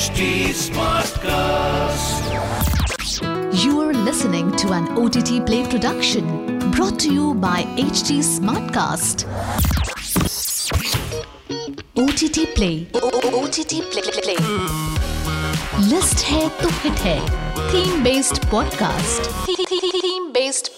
HT Smartcast. You are listening to an OTT Play production brought to you by HT Smartcast. OTT Play. OTT Play. Play. List है तो hit है theme based podcast theme based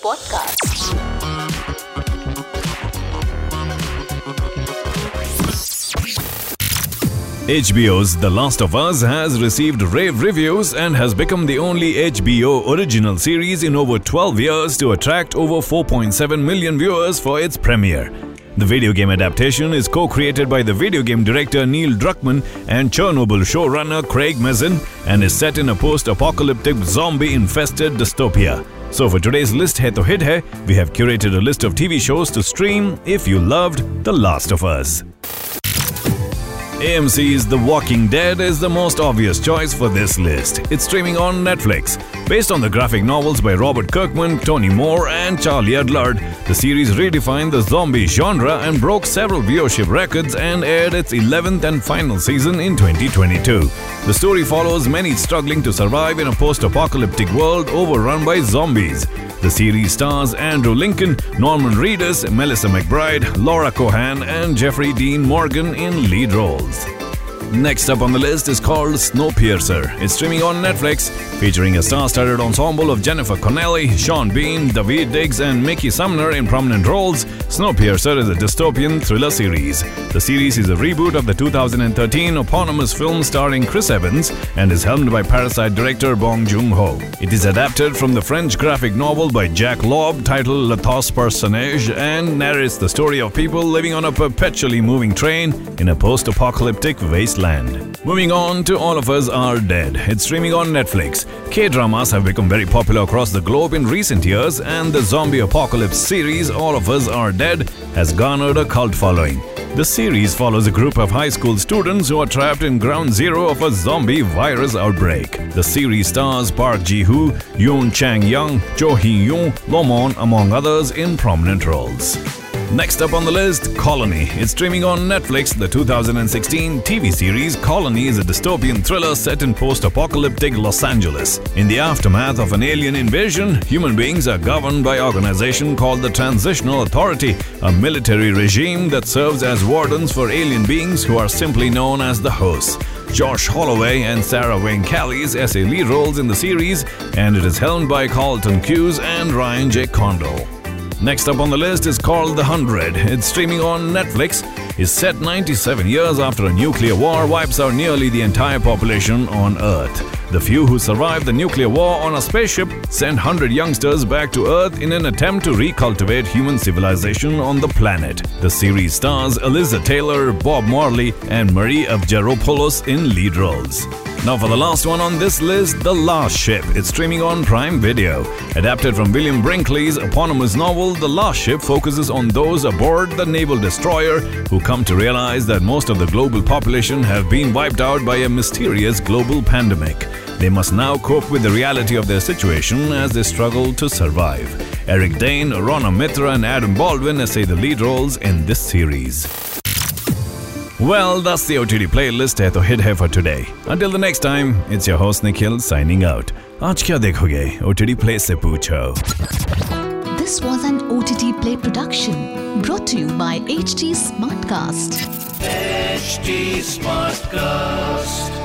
HBO's The Last of Us has received rave reviews and has become the only HBO original series in over 12 years to attract over 4.7 million viewers for its premiere. The video game adaptation is co created by the video game director Neil Druckmann and Chernobyl showrunner Craig Mazin and is set in a post apocalyptic zombie infested dystopia. So, for today's list Hai To Hit Hai, we have curated a list of TV shows to stream if you loved The Last of Us. AMC's The Walking Dead is the most obvious choice for this list. It's streaming on Netflix. Based on the graphic novels by Robert Kirkman, Tony Moore, and Charlie Adlard, the series redefined the zombie genre and broke several viewership records and aired its 11th and final season in 2022. The story follows many struggling to survive in a post apocalyptic world overrun by zombies. The series stars Andrew Lincoln, Norman Reedus, Melissa McBride, Lauren Cohan, and Jeffrey Dean Morgan in lead roles. Next up on the list is called Snowpiercer. It's streaming on Netflix, featuring a star-studded ensemble of Jennifer Connelly, Sean Bean, Daveed Diggs, and Mickey Sumner in prominent roles. Snowpiercer is a dystopian thriller series. The series is a reboot of the 2013 eponymous film starring Chris Evans and is helmed by Parasite director Bong Joon-ho. It is adapted from the French graphic novel by Jack Lob titled Le Transperceneige and narrates the story of people living on a perpetually moving train in a post-apocalyptic wasteland. Moving on to All of Us Are Dead. It's streaming on Netflix. K-dramas have become very popular across the globe in recent years and the zombie apocalypse series All of Us Are Dead has garnered a cult following. The series follows a group of high school students who are trapped in ground zero of a zombie virus outbreak. The series stars Park Ji-hoo, Yoon Chan-young, Cho Yi-hyun, Lomon among others in prominent roles. Next up on the list, Colony. It's streaming on Netflix. The 2016 TV series Colony is a dystopian thriller set in post apocalyptic Los Angeles. In the aftermath of an alien invasion, human beings are governed by an organization called the Transitional Authority, a military regime that serves as wardens for alien beings who are simply known as the hosts. Josh Holloway and Sarah Wayne Callies essay lead roles in the series, and it is helmed by Carlton Cuse and Ryan J. Condal. Next up on the list is called The Hundred. It's streaming on Netflix. Is set 97 years after a nuclear war wipes out nearly the entire population on Earth. The few who survived the nuclear war on a spaceship sent 100 youngsters back to Earth in an attempt to recultivate human civilization on the planet. The series stars Eliza Taylor, Bob Morley, and Marie Avgeropoulos in lead roles. Now, for the last one on this list, The Last Ship. It's streaming on Prime Video. Adapted from William Brinkley's eponymous novel, The Last Ship focuses on those aboard the naval destroyer who come to realize that most of the global population have been wiped out by a mysterious global pandemic. They must now cope with the reality of their situation as they struggle to survive. Eric Dane, Rona Mitra, and Adam Baldwin essay the lead roles in this series. Well, that's the OTT playlist है hit here for today. Until the next time, it's your host Nikhil signing out. आज क्या देखोगे? OTT Play से पूछो. This was an OTT Play production brought to you by HT Smartcast. HT Smartcast.